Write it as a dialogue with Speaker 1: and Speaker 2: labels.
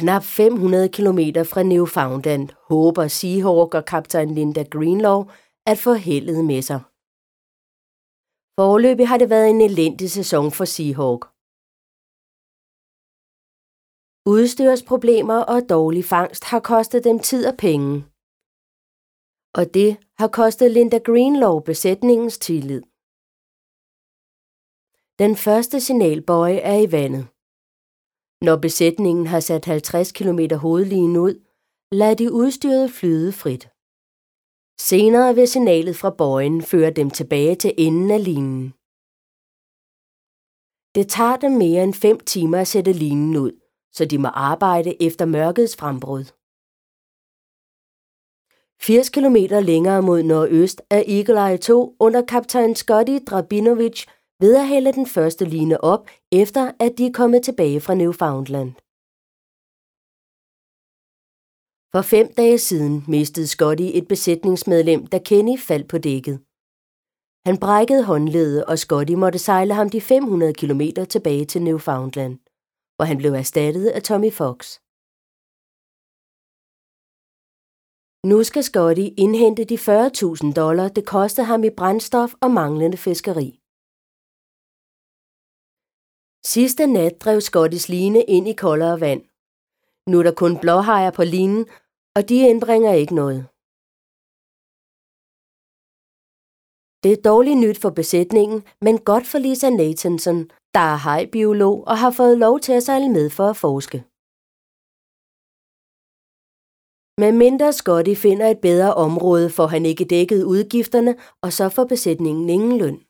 Speaker 1: Knap 500 km fra Newfoundland håber Seahawk og kaptajn Linda Greenlaw at få heldet med sig. Forløbig har det været en elendig sæson for Seahawk. Udstyrsproblemer og dårlig fangst har kostet dem tid og penge. Og det har kostet Linda Greenlaw besætningens tillid. Den første signalbøje er i vandet. Når besætningen har sat 50 km hovedlinjen ud, lad de udstyrede flyde frit. Senere vil signalet fra bøjen føre dem tilbage til enden af linen. Det tager dem mere end 5 timer at sætte linjen ud, så de må arbejde efter mørkets frembrud. 80 km længere mod nordøst er Eagle Eye 2 under kaptajn Scotty Drabinovich ved at hælde den første line op, efter at de er kommet tilbage fra Newfoundland. For fem dage siden mistede Scotty et besætningsmedlem, da Kenny faldt på dækket. Han brækkede håndledet, og Scotty måtte sejle ham de 500 km tilbage til Newfoundland, hvor han blev erstattet af Tommy Fox. Nu skal Scotty indhente de 40.000 dollar, det kostede ham i brændstof og manglende fiskeri. Sidste nat drev Scottis line ind i koldere vand. Nu er der kun blåhajer på linen, og de indbringer ikke noget. Det er dårligt nyt for besætningen, men godt for Lisa Nathanson, der er hajbiolog og har fået lov til at sejle med for at forske. Med mindre Scotty finder et bedre område, får han ikke dækket udgifterne, og så får besætningen ingen løn.